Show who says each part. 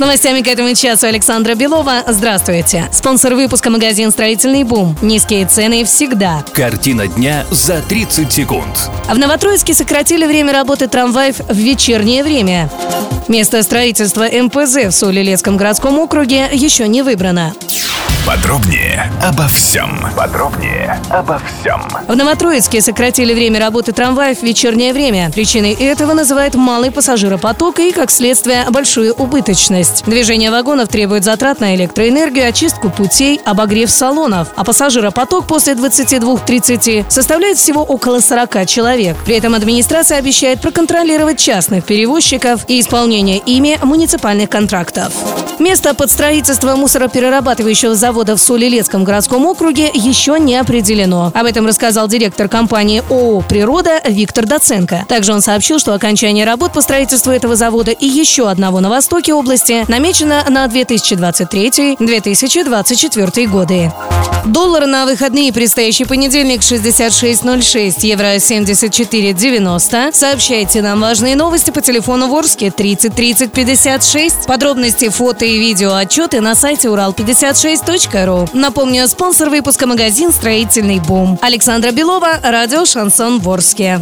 Speaker 1: Новостями к этому часу Александра Белова. Здравствуйте. Спонсор выпуска магазин «Строительный бум». Низкие цены всегда.
Speaker 2: Картина дня за 30 секунд.
Speaker 1: В Новотроицке сократили время работы трамваев в вечернее время. Место строительства МПЗ в Солилецком городском округе еще не выбрано.
Speaker 3: Подробнее обо всем. Подробнее обо всем.
Speaker 1: В Новотроицке сократили время работы трамваев в вечернее время. Причиной этого называют малый пассажиропоток и, как следствие, большую убыточность. Движение вагонов требует затрат на электроэнергию, очистку путей, обогрев салонов. А пассажиропоток после 22.30 составляет всего около 40 человек. При этом администрация обещает проконтролировать частных перевозчиков и исполнение ими муниципальных контрактов. Место под строительство мусороперерабатывающего завода в Солилецком городском округе еще не определено. Об этом рассказал директор компании ООО «Природа» Виктор Доценко. Также он сообщил, что окончание работ по строительству этого завода и еще одного на востоке области намечено на 2023-2024 годы. Доллар на выходные предстоящий понедельник 66.06, евро 74.90. Сообщайте нам важные новости по телефону Ворске 30 30 56. Подробности, фото и видео отчеты на сайте урал56.ру. Напомню, спонсор выпуска магазин «Строительный бум». Александра Белова, радио «Шансон Ворске».